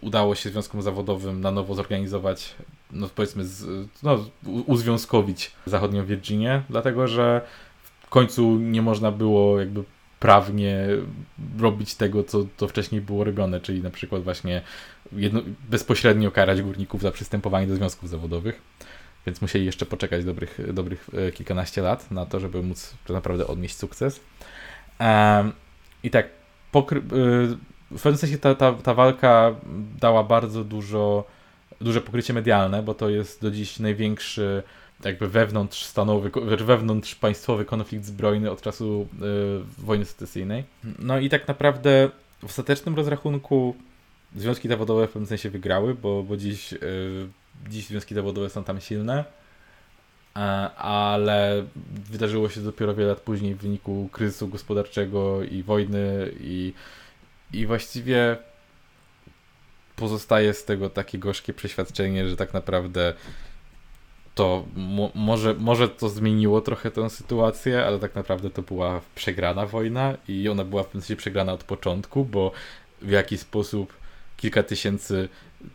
udało się związkom zawodowym na nowo zorganizować, no powiedzmy, z, no, uzwiązkowić zachodnią Virginię, dlatego że w końcu nie można było jakby prawnie robić tego, co to wcześniej było robione, czyli na przykład właśnie jedno, bezpośrednio karać górników za przystępowanie do związków zawodowych. Więc musieli jeszcze poczekać dobrych, dobrych e, kilkanaście lat na to, żeby móc naprawdę odnieść sukces. I tak, pokry- y, w pewnym sensie ta, ta, ta walka dała bardzo dużo, duże pokrycie medialne, bo to jest do dziś największy jakby wewnątrzstanowy, ko- znaczy wewnątrzpaństwowy konflikt zbrojny od czasu y, wojny secesyjnej. No i tak naprawdę w ostatecznym rozrachunku związki zawodowe w pewnym sensie wygrały, bo, bo dziś, y, dziś związki zawodowe są tam silne, e, ale wydarzyło się dopiero wiele lat później w wyniku kryzysu gospodarczego i wojny i, i właściwie pozostaje z tego takie gorzkie przeświadczenie, że tak naprawdę to mo może, może to zmieniło trochę tę sytuację, ale tak naprawdę to była przegrana wojna i ona była w pewnym sensie przegrana od początku, bo w jaki sposób kilka tysięcy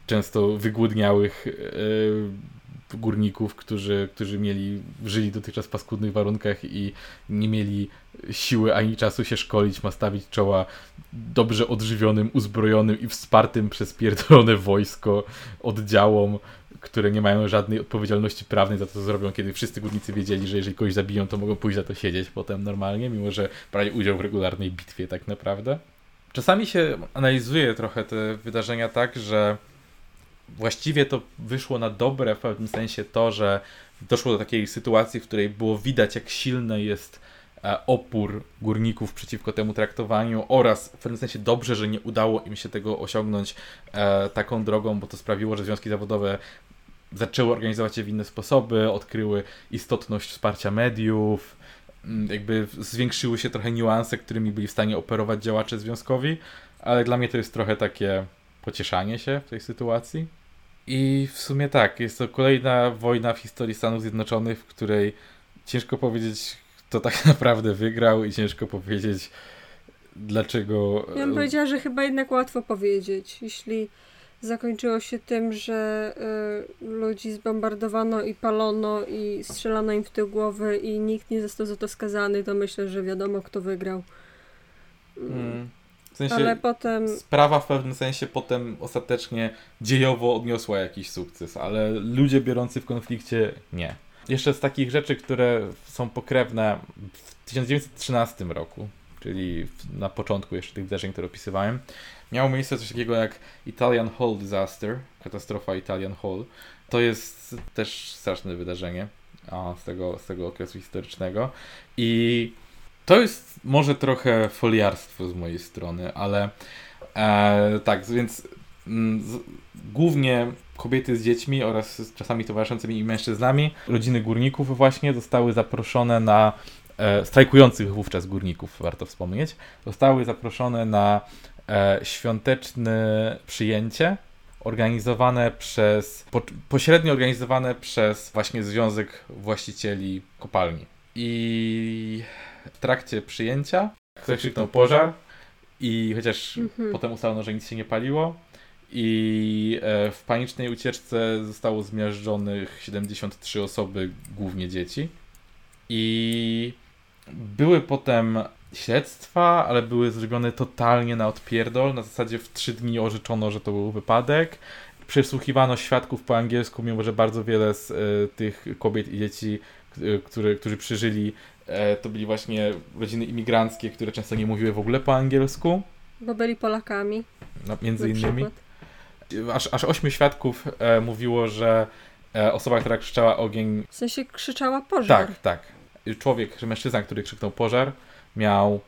często wygłodniałych e, górników, którzy, którzy mieli, żyli dotychczas w paskudnych warunkach i nie mieli siły ani czasu się szkolić, ma stawić czoła dobrze odżywionym, uzbrojonym i wspartym przez pierdolone wojsko oddziałom, które nie mają żadnej odpowiedzialności prawnej za to, co zrobią, kiedy wszyscy górnicy wiedzieli, że jeżeli kogoś zabiją, to mogą pójść za to siedzieć potem normalnie, mimo że brali udział w regularnej bitwie tak naprawdę. Czasami się analizuje trochę te wydarzenia tak, że właściwie to wyszło na dobre w pewnym sensie to, że doszło do takiej sytuacji, w której było widać, jak silny jest e, opór górników przeciwko temu traktowaniu oraz w pewnym sensie dobrze, że nie udało im się tego osiągnąć e, taką drogą, bo to sprawiło, że związki zawodowe zaczęły organizować się w inne sposoby, odkryły istotność wsparcia mediów, jakby zwiększyły się trochę niuanse, którymi byli w stanie operować działacze związkowi, ale dla mnie to jest trochę takie pocieszanie się w tej sytuacji. I w sumie tak, jest to kolejna wojna w historii Stanów Zjednoczonych, w której ciężko powiedzieć, kto tak naprawdę wygrał i ciężko powiedzieć, dlaczego. Ja bym powiedziała, że chyba jednak łatwo powiedzieć. Jeśli zakończyło się tym, że y, ludzi zbombardowano i palono i strzelano im w tył głowy i nikt nie został za to skazany, to myślę, że wiadomo, kto wygrał. Hmm. W sensie Ale potem. Sprawa w pewnym sensie potem ostatecznie dziejowo odniosła jakiś sukces, ale ludzie biorący w konflikcie nie. Jeszcze z takich rzeczy, które są pokrewne w 1913 roku, czyli na początku jeszcze tych wydarzeń, które opisywałem, miało miejsce coś takiego jak Italian Hall Disaster, katastrofa Italian Hall. To jest też straszne wydarzenie z, tego, z tego okresu historycznego i to jest może trochę foliarstwo z mojej strony, ale e, tak, więc mm, z, głównie kobiety z dziećmi oraz czasami towarzyszącymi im mężczyznami, rodziny górników właśnie zostały zaproszone na e, strajkujących wówczas górników, warto wspomnieć, zostały zaproszone na świąteczne przyjęcie organizowane przez, po, pośrednio organizowane przez właśnie Związek Właścicieli Kopalni. I w trakcie przyjęcia ktoś krzyknął pożar i chociaż mhm. potem ustalono, że nic się nie paliło i e, w panicznej ucieczce zostało zmiażdżonych 73 osoby, głównie dzieci. I były potem śledztwa, ale były zrobione totalnie na odpierdol. Na zasadzie w trzy dni orzeczono, że to był wypadek. Przesłuchiwano świadków po angielsku, mimo że bardzo wiele z y, tych kobiet i dzieci, y, które, którzy przeżyli, y, to byli właśnie rodziny imigranckie, które często nie mówiły w ogóle po angielsku. Bo byli Polakami. No, między innymi. Aż, aż ośmiu świadków mówiło, że osoba, która krzyczała ogień. W sensie krzyczała pożar. Tak, tak. Człowiek, mężczyzna, który krzyknął pożar, miał,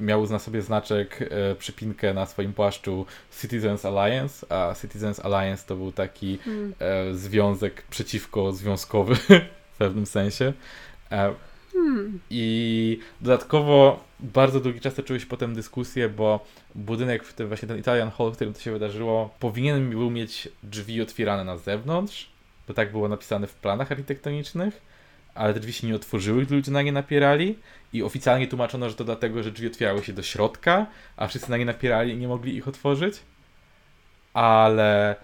miał na sobie znaczek, e, przypinkę na swoim płaszczu Citizens Alliance, a Citizens Alliance to był taki hmm. e, związek przeciwko związkowy w pewnym sensie. E, hmm. I dodatkowo bardzo długi czas toczyły się potem dyskusje, bo budynek, w tym właśnie ten Italian Hall, w którym to się wydarzyło, powinien był mieć drzwi otwierane na zewnątrz, bo tak było napisane w planach architektonicznych ale te drzwi się nie otworzyły, gdy ludzie na nie napierali. I oficjalnie tłumaczono, że to dlatego, że drzwi otwierały się do środka, a wszyscy na nie napierali i nie mogli ich otworzyć. Ale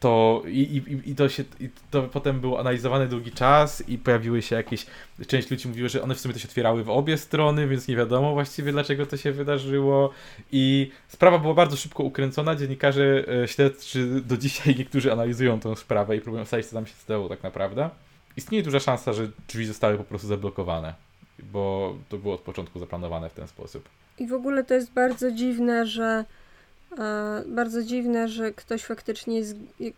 to i, i, i to się i to potem było analizowane długi czas i pojawiły się jakieś część ludzi mówiła, że one w sumie to się otwierały w obie strony, więc nie wiadomo właściwie dlaczego to się wydarzyło. I sprawa była bardzo szybko ukręcona, dziennikarze e, śledczy do dzisiaj niektórzy analizują tę sprawę i próbują ustalić co tam się stało tak naprawdę istnieje duża szansa, że drzwi zostały po prostu zablokowane, bo to było od początku zaplanowane w ten sposób. I w ogóle to jest bardzo dziwne, że bardzo dziwne, że ktoś faktycznie,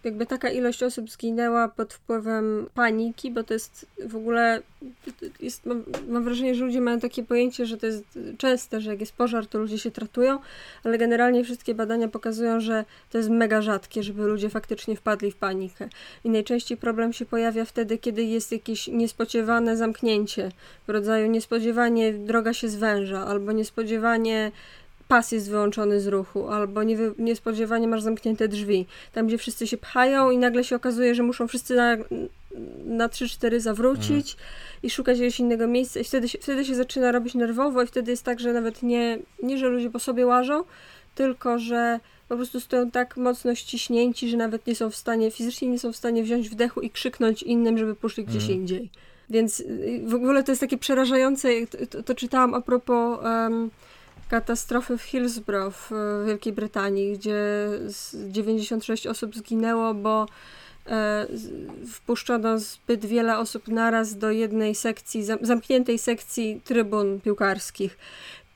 jakby taka ilość osób zginęła pod wpływem paniki, bo to jest w ogóle, jest, mam, mam, wrażenie, że ludzie mają takie pojęcie, że to jest częste, że jak jest pożar, to ludzie się tratują, ale generalnie wszystkie badania pokazują, że to jest mega rzadkie, żeby ludzie faktycznie wpadli w panikę. I najczęściej problem się pojawia wtedy, kiedy jest jakieś niespodziewane zamknięcie, w rodzaju niespodziewanie droga się zwęża, albo niespodziewanie pas jest wyłączony z ruchu, albo nie, niespodziewanie masz zamknięte drzwi. Tam, gdzie wszyscy się pchają i nagle się okazuje, że muszą wszyscy na, na 3-4 zawrócić mhm. i szukać jakiegoś innego miejsca i wtedy się, wtedy się zaczyna robić nerwowo i wtedy jest tak, że nawet nie, nie, że ludzie po sobie łażą, tylko, że po prostu stoją tak mocno ściśnięci, że nawet nie są w stanie, fizycznie nie są w stanie wziąć wdechu i krzyknąć innym, żeby poszli gdzieś mhm. indziej. Więc y, w ogóle to jest takie przerażające, to, to, to czytałam a propos um, katastrofy w Hillsborough w Wielkiej Brytanii, gdzie 96 osób zginęło, bo e, wpuszczono zbyt wiele osób naraz do jednej sekcji, zamkniętej sekcji trybun piłkarskich.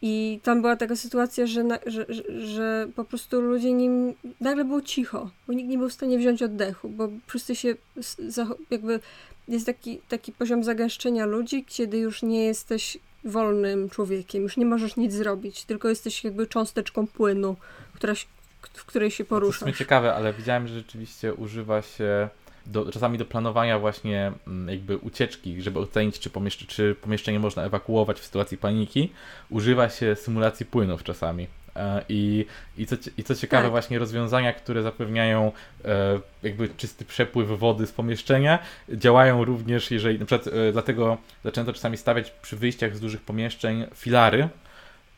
I tam była taka sytuacja, że, na, że, że, po prostu ludzie nim nagle było cicho, bo nikt nie był w stanie wziąć oddechu, bo wszyscy się jakby jest taki, taki poziom zagęszczenia ludzi, kiedy już nie jesteś wolnym człowiekiem, już nie możesz nic zrobić, tylko jesteś jakby cząsteczką płynu, która, w której się poruszasz. To jest ciekawe, ale widziałem, że rzeczywiście używa się do, czasami do planowania właśnie mm, jakby ucieczki, żeby ocenić, czy, pomieszczenie, czy pomieszczenie można ewakuować w sytuacji paniki, używa się symulacji płynów czasami. E, I, i, co, I co ciekawe, tak. właśnie rozwiązania, które zapewniają e, jakby czysty przepływ wody z pomieszczenia, działają również, jeżeli na przykład e, dlatego zaczęto czasami stawiać przy wyjściach z dużych pomieszczeń filary,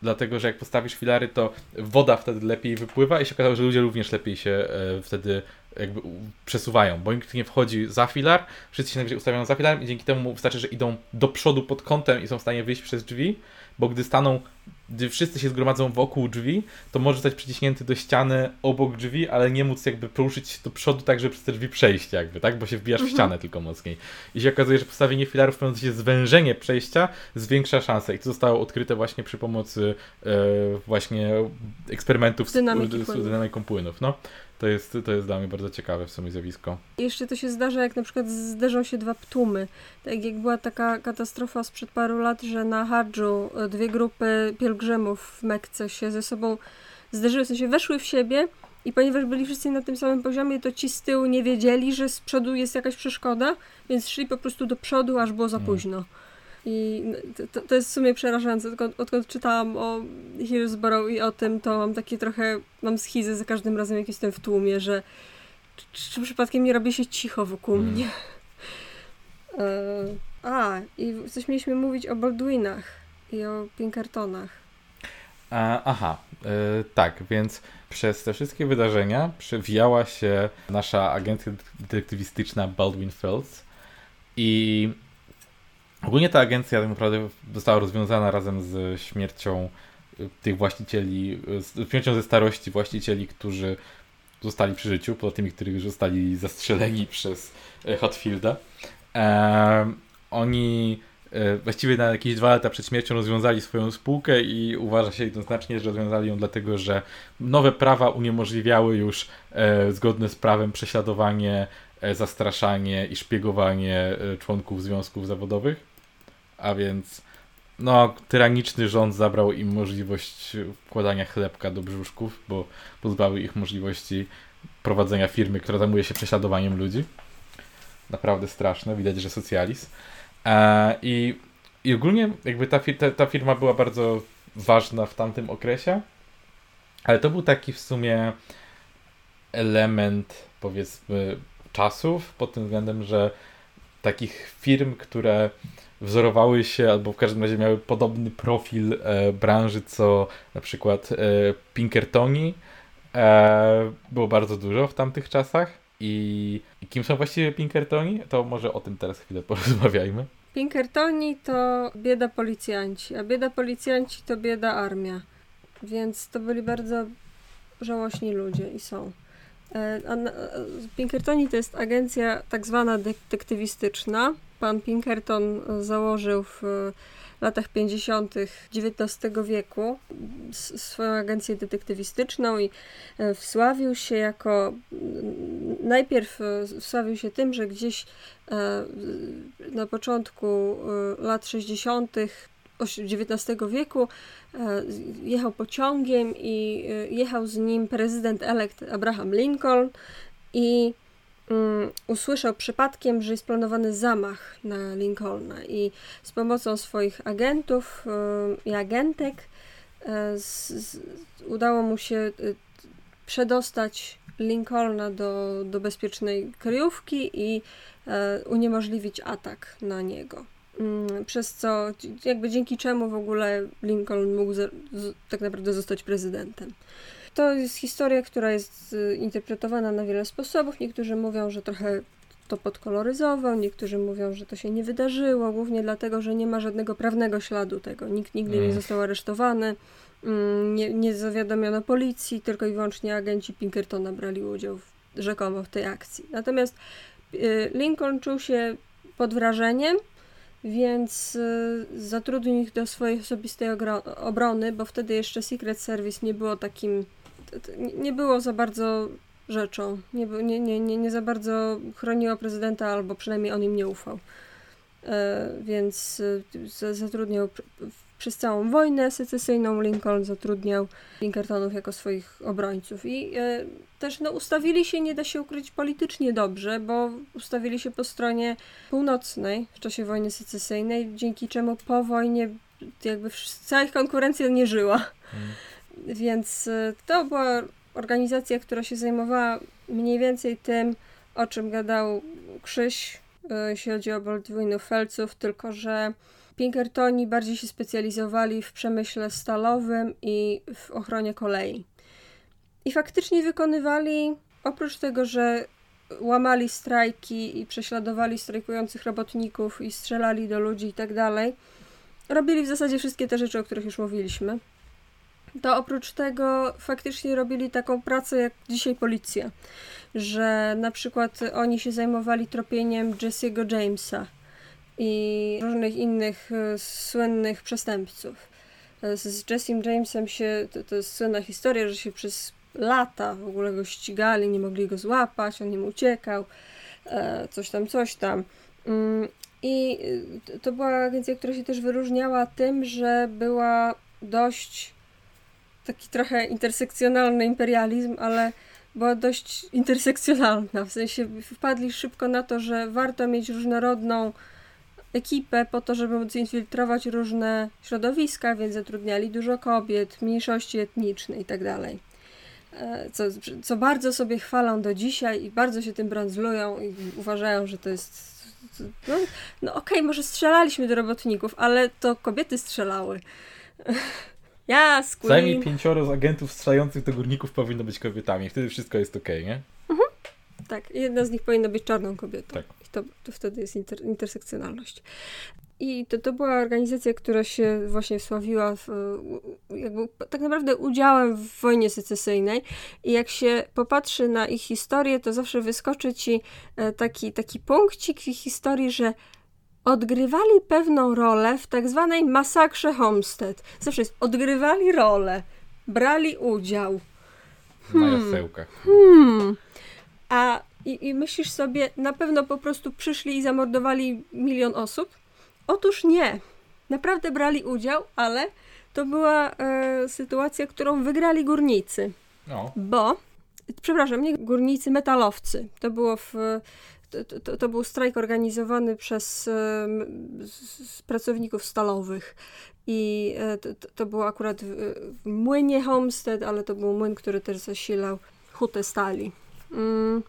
dlatego że jak postawisz filary, to woda wtedy lepiej wypływa i się okazało, że ludzie również lepiej się e, wtedy jakby przesuwają, bo nikt nie wchodzi za filar, wszyscy się najwyżej ustawiają za filarem i dzięki temu wystarczy, że idą do przodu pod kątem i są w stanie wyjść przez drzwi, bo gdy staną, gdy wszyscy się zgromadzą wokół drzwi, to może zostać przyciśnięty do ściany obok drzwi, ale nie móc jakby poruszyć do przodu tak, żeby przez te drzwi przejść jakby, tak? Bo się wbijasz mhm. w ścianę tylko mocniej. I się okazuje, że postawienie filarów w pewnym sensie zwężenie przejścia zwiększa szanse. I to zostało odkryte właśnie przy pomocy e, właśnie eksperymentów z, z dynamiką płynów. No. To jest, to jest dla mnie bardzo ciekawe w sumie zjawisko. Jeszcze to się zdarza, jak na przykład zderzą się dwa ptumy. Tak jak była taka katastrofa sprzed paru lat, że na Hardżu e, dwie grupy pielgrzymów w Mekce się ze sobą zderzyły, w sensie weszły w siebie i ponieważ byli wszyscy na tym samym poziomie, to ci z tyłu nie wiedzieli, że z przodu jest jakaś przeszkoda, więc szli po prostu do przodu, aż było za mm. późno. I to, to jest w sumie przerażające. Odkąd, odkąd czytałam o Hillsborough i o tym, to mam takie trochę, mam schizę za każdym razem, jak jestem w tłumie, że czy, czy przypadkiem nie robi się cicho wokół mm. mnie. E, a, i coś mieliśmy mówić o Baldwinach i o Pinkertonach. A, aha, e, tak, więc przez te wszystkie wydarzenia przewijała się nasza agencja detektywistyczna Baldwin Fields i Ogólnie ta agencja tak naprawdę została rozwiązana razem z śmiercią y, tych właścicieli, y, z śmiercią ze starości właścicieli, którzy zostali przy życiu, poza tymi, którzy zostali zastrzeleni przez y, Hatfielda. E, oni właściwie na jakieś dwa lata przed śmiercią rozwiązali swoją spółkę i uważa się jednoznacznie, że rozwiązali ją dlatego, że nowe prawa uniemożliwiały już e, zgodne z prawem prześladowanie, e, zastraszanie i szpiegowanie e, członków związków zawodowych a więc no, tyraniczny rząd zabrał im możliwość wkładania chlebka do brzuszków, bo pozbawił ich możliwości prowadzenia firmy, która zajmuje się prześladowaniem ludzi. Naprawdę straszne, widać, że socjalizm. E, i, I ogólnie jakby ta, ta, ta firma była bardzo ważna w tamtym okresie, ale to był taki w sumie element, powiedzmy, czasów, pod tym względem, że takich firm, które wzorowały się, albo w każdym razie miały podobny profil e, branży, co na przykład e, Pinkertoni. E, było bardzo dużo w tamtych czasach. I, I kim są właściwie Pinkertoni? To może o tym teraz chwilę porozmawiajmy. Pinkertoni to bieda policjanci, a bieda policjanci to bieda armia. Więc to byli bardzo żałośni ludzie i są. E, Pinkertoni to jest agencja tak zwana detektywistyczna. Pan Pinkerton założył w latach 50. XIX wieku swoją agencję detektywistyczną i e, wsławił się jako najpierw e, wsławił się tym, że gdzieś na początku lat 60. XIX wieku e, jechał pociągiem i e, jechał z nim prezydent elekt Abraham Lincoln i um, usłyszał przypadkiem, że jest planowany zamach na Lincolna i z pomocą swoich agentów um, i agentek z, z, udało mu się przedostać Lincolna do, do bezpiecznej kryjówki i e, uniemożliwić atak na niego. Mm, przez co, jakby dzięki czemu w ogóle Lincoln mógł z, z, tak naprawdę zostać prezydentem. To jest historia, która jest y, interpretowana na wiele sposobów. Niektórzy mówią, że trochę to podkoloryzował, niektórzy mówią, że to się nie wydarzyło, głównie dlatego, że nie ma żadnego prawnego śladu tego. Nikt nigdy mm. nie został aresztowany, mm, nie, nie zawiadomiono policji, tylko i wyłącznie agenci Pinkertona brali udział w, rzekomo w tej akcji. Natomiast y, Lincoln czuł się pod wrażeniem, więc y, zatrudnił ich do swojej osobistej obrony, bo wtedy jeszcze Secret Service nie było takim, nie było za bardzo rzeczą, nie, nie, nie, nie, za bardzo chroniło prezydenta, albo przynajmniej on im nie ufał. E, więc y, zatrudniał przez całą wojnę secesyjną Lincoln zatrudniał Pinkertonów jako swoich obrońców. I e, też no, ustawili się, nie da się ukryć, politycznie dobrze, bo ustawili się po stronie północnej w czasie wojny secesyjnej, dzięki czemu po wojnie jakby cała ich konkurencja nie żyła. Hmm. Więc e, to była organizacja, która się zajmowała mniej więcej tym, o czym gadał Krzyś, e, jeśli chodzi o Baldwinów Felców, tylko że Pinkertoni bardziej się specjalizowali w przemyśle stalowym i w ochronie kolei. I faktycznie wykonywali, oprócz tego, że łamali strajki i prześladowali strajkujących robotników i strzelali do ludzi i tak dalej, robili w zasadzie wszystkie te rzeczy, o których już mówiliśmy. To oprócz tego faktycznie robili taką pracę jak dzisiaj policja, że na przykład oni się zajmowali tropieniem Jesse'ego Jamesa i różnych innych e, słynnych przestępców. E, z Jesse'em Jamesem się, to, to jest słynna historia, że się przez lata w ogóle go ścigali, nie mogli go złapać, on im uciekał, e, coś tam, coś tam. Mm, I to była agencja, która się też wyróżniała tym, że była dość taki trochę intersekcjonalny imperializm, ale była dość intersekcjonalna. W sensie wpadli szybko na to, że warto mieć różnorodną ekipę po to, żeby móc infiltrować różne środowiska, więc zatrudniali dużo kobiet, mniejszości etniczne itd. Tak e, co, co bardzo sobie chwalą do dzisiaj i bardzo się tym brandzlują i uważają, że to jest. No, no okej, okay, może strzelaliśmy do robotników, ale to kobiety strzelały. Ja, Queen. Zajmij pięcioro z agentów strzelających do górników powinno być kobietami. Wtedy wszystko jest okej, okay, nie? Mhm. Tak, jedna z nich powinna być czarną kobietą. Tak. To, to wtedy jest inter, intersekcjonalność. I to, to była organizacja, która się właśnie wsławiła w, jakby tak naprawdę udziałem w wojnie secesyjnej. I jak się popatrzy na ich historię, to zawsze wyskoczy ci e, taki, taki punkcik w ich historii, że odgrywali pewną rolę w tak zwanej masakrze Homestead. Zawsze jest, odgrywali rolę, brali udział. Hmm. Na jasełkach. Hmm. A i, i myślisz sobie, na pewno po prostu przyszli i zamordowali milion osób? Otóż nie. Naprawdę brali udział, ale to była e, sytuacja, którą wygrali górnicy. No. Bo, przepraszam, nie górnicy, metalowcy. To było w to, to, to, był strajk organizowany przez z, pracowników stalowych. I e, to, to było akurat w, w młynie Homestead, ale to był młyn, który też zasilał hutę stali. Mm.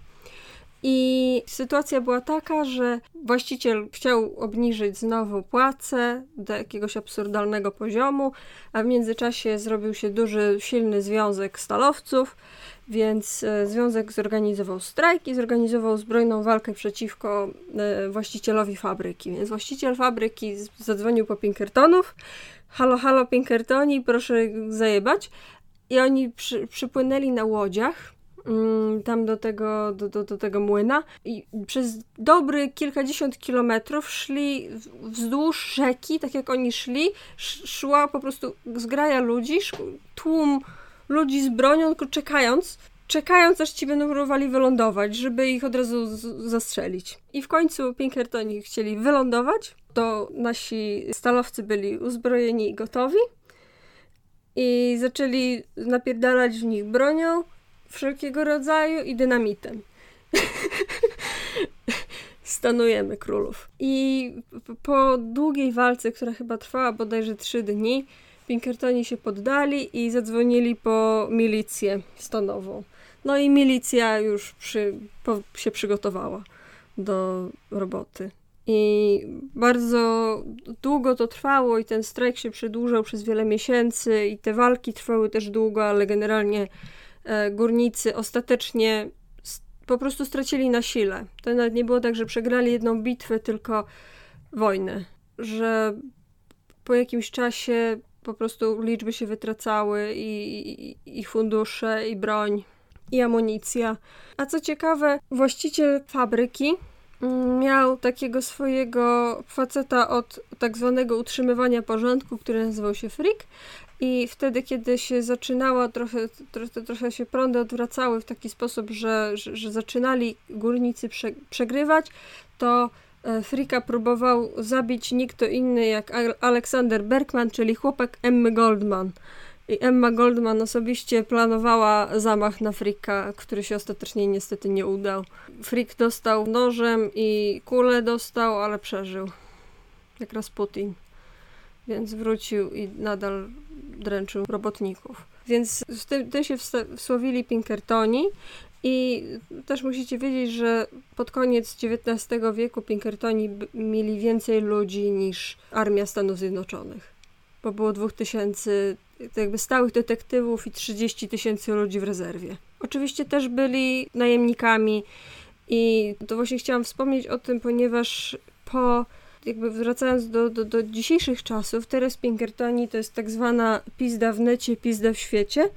I sytuacja była taka, że właściciel chciał obniżyć znowu płacę do jakiegoś absurdalnego poziomu, a w międzyczasie zrobił się duży, silny związek stalowców, więc e, związek zorganizował strajk i zorganizował zbrojną walkę przeciwko e, właścicielowi fabryki. Więc właściciel fabryki zadzwonił po Pinkertonów. Halo, halo Pinkertoni, proszę zajebać. I oni przy, przypłynęli na łodziach tam do tego, do, do, do, tego młyna i przez dobry kilkadziesiąt kilometrów szli wzdłuż rzeki, tak jak oni szli, szła po prostu zgraja ludzi, tłum ludzi z bronią, tylko czekając, czekając aż ci będą próbowali wylądować, żeby ich od razu zastrzelić. I w końcu Pinkertoni chcieli wylądować, to nasi stalowcy byli uzbrojeni i gotowi i zaczęli napierdalać w nich bronią wszelkiego rodzaju i dynamitem. Stanujemy królów. I po długiej walce, która chyba trwała bodajże trzy dni, Pinkertoni się poddali i zadzwonili po milicję stanową. No i milicja już przy, po, się przygotowała do roboty. I bardzo długo to trwało, i ten strajk się przedłużał przez wiele miesięcy, i te walki trwały też długo, ale generalnie górnicy ostatecznie po prostu stracili na sile. To nawet nie było tak, że przegrali jedną bitwę, tylko wojnę. Że po jakimś czasie po prostu liczby się wytracały i, i, i fundusze, i broń, i amunicja. A co ciekawe, właściciel fabryki mm, miał takiego swojego faceta od tak zwanego utrzymywania porządku, który nazywał się Frick. I wtedy, kiedy się zaczynała, trochę, trochę, trochę się prądy odwracały w taki sposób, że, że, że zaczynali górnicy prze, przegrywać, to e, Frika próbował zabić nikt inny jak Aleksander Bergman, czyli chłopak Emmy Goldman. I Emma Goldman osobiście planowała zamach na Frika, który się ostatecznie niestety nie udał. Frik dostał nożem i kulę dostał, ale przeżył. Jak Rasputin. Więc wrócił i nadal dręczył robotników. Więc w tym, tym się wsłowili Pinkertoni i też musicie wiedzieć, że pod koniec XIX wieku Pinkertoni mieli więcej ludzi niż armia Stanów Zjednoczonych. Bo było 2000 jakby stałych detektywów i 30 tysięcy ludzi w rezerwie. Oczywiście też byli najemnikami i to właśnie chciałam wspomnieć o tym, ponieważ po jakby wracając do, do, do dzisiejszych czasów, teraz Pinkertoni to jest tak zwana pizda w necie, pizda w świecie,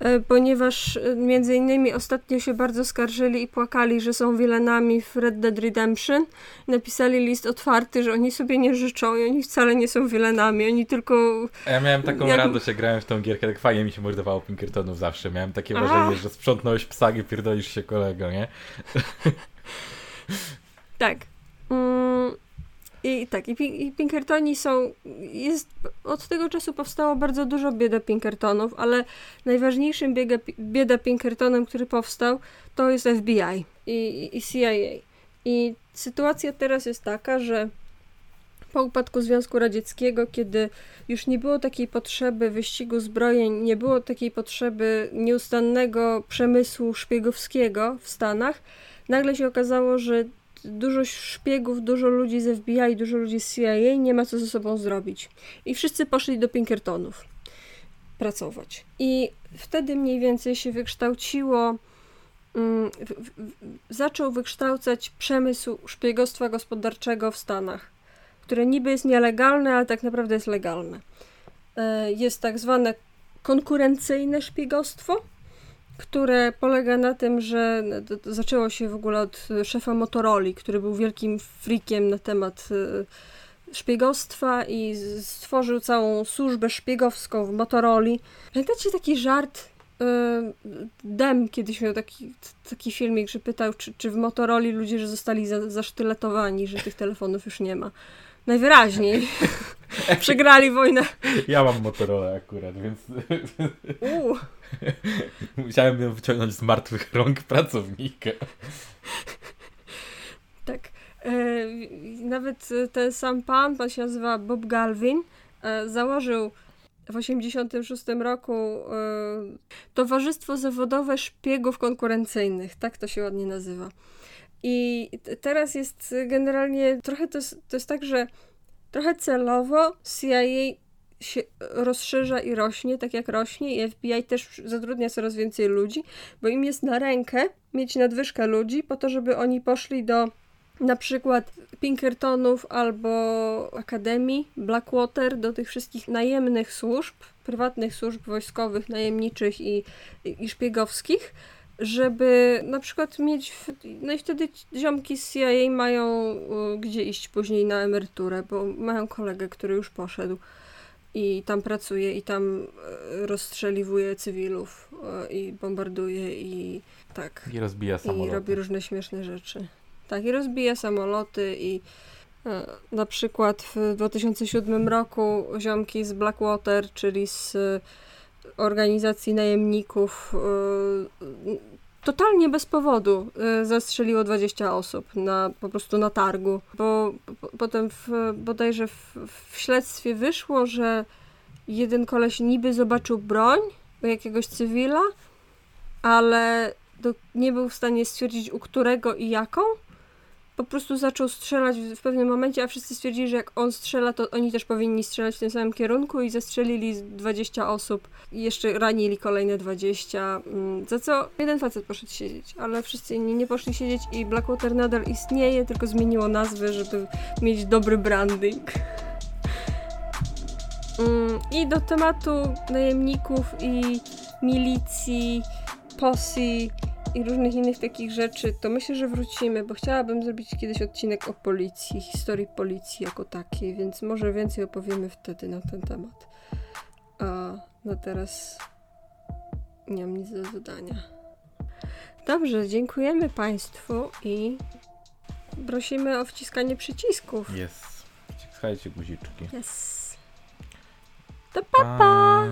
e, ponieważ e, między innymi ostatnio się bardzo skarżyli i płakali, że są wilenami w Red Dead Redemption. Napisali list otwarty, że oni sobie nie życzą i oni wcale nie są wilenami, oni tylko... Ja miałem taką jak... radość, jak grałem w tą gierkę, tak fajnie mi się mordowało Pinkertonów zawsze. Miałem takie A. wrażenie, że sprzątnąłeś psa i pierdolisz się kolego, nie? tak. Mm, i tak, i, i Pinkertoni są, jest, od tego czasu powstało bardzo dużo bieda Pinkertonów, ale najważniejszym biega, bieda Pinkertonem, który powstał, to jest FBI i, i CIA. I sytuacja teraz jest taka, że po upadku Związku Radzieckiego, kiedy już nie było takiej potrzeby wyścigu zbrojeń, nie było takiej potrzeby nieustannego przemysłu szpiegowskiego w Stanach, nagle się okazało, że dużo szpiegów, dużo ludzi z FBI, dużo ludzi z CIA nie ma co ze sobą zrobić. I wszyscy poszli do Pinkertonów pracować. I wtedy mniej więcej się wykształciło, um, w, w, zaczął wykształcać przemysł szpiegostwa gospodarczego w Stanach, które niby jest nielegalne, ale tak naprawdę jest legalne. E, jest tak zwane konkurencyjne szpiegostwo, które polega na tym, że zaczęło się w ogóle od szefa Motorola, który był wielkim frikiem na temat e, szpiegostwa i stworzył całą służbę szpiegowską w Motorola. Pamiętacie taki żart? E, Dem kiedyś miał taki, taki filmik, że pytał, czy, czy w Motorola ludzie że zostali za, zasztyletowani, że tych telefonów już nie ma. Najwyraźniej. Przegrali wojnę. Ja mam Motorola akurat, więc... Musiałem ją wyciągnąć z martwych rąk pracownika. Tak. E, nawet ten sam pan, pan się nazywa Bob Galvin, e, założył w 1986 roku e, Towarzystwo Zawodowe Szpiegów Konkurencyjnych. Tak to się ładnie nazywa. I teraz jest generalnie trochę to jest, to jest tak, że trochę celowo CIA się rozszerza i rośnie, tak jak rośnie, i FBI też zatrudnia coraz więcej ludzi, bo im jest na rękę mieć nadwyżkę ludzi, po to, żeby oni poszli do na przykład Pinkertonów albo Akademii, Blackwater, do tych wszystkich najemnych służb, prywatnych służb wojskowych, najemniczych i, i szpiegowskich, żeby na przykład mieć. No i wtedy ziomki z CIA mają gdzie iść później na emeryturę, bo mają kolegę, który już poszedł i tam pracuje i tam e, rozstrzeliwuje cywilów e, i bombarduje i tak. I rozbija samoloty. I robi różne śmieszne rzeczy. Tak, i rozbija samoloty i na przykład w 2007 roku ziomki z Blackwater, czyli z organizacji najemników totalnie bez powodu zastrzeliło 20 osób na, po prostu na targu, bo potem w, bodajże w, w śledztwie wyszło, że jeden koleś niby zobaczył broń u jakiegoś cywila, ale nie był w stanie stwierdzić u którego i jaką, po prostu zaczął strzelać w pewnym momencie, a wszyscy stwierdzili, że jak on strzela, to oni też powinni strzelać w tym samym kierunku i zastrzelili 20 osób. I jeszcze ranili kolejne 20, mm, za co jeden facet poszedł siedzieć, ale wszyscy inni nie poszli siedzieć i Blackwater nadal istnieje, tylko zmieniło nazwę, żeby mieć dobry branding. Mm, I do tematu najemników i milicji, posi i różnych innych takich rzeczy, to myślę, że wrócimy, bo chciałabym zrobić kiedyś odcinek o policji, historii policji jako takiej, więc może więcej opowiemy wtedy na ten temat. A na teraz nie mam nic do dodania. Dobrze, dziękujemy Państwu i prosimy o wciskanie przycisków. Jest. Wciskajcie guziczki. Yes. To pa, pa.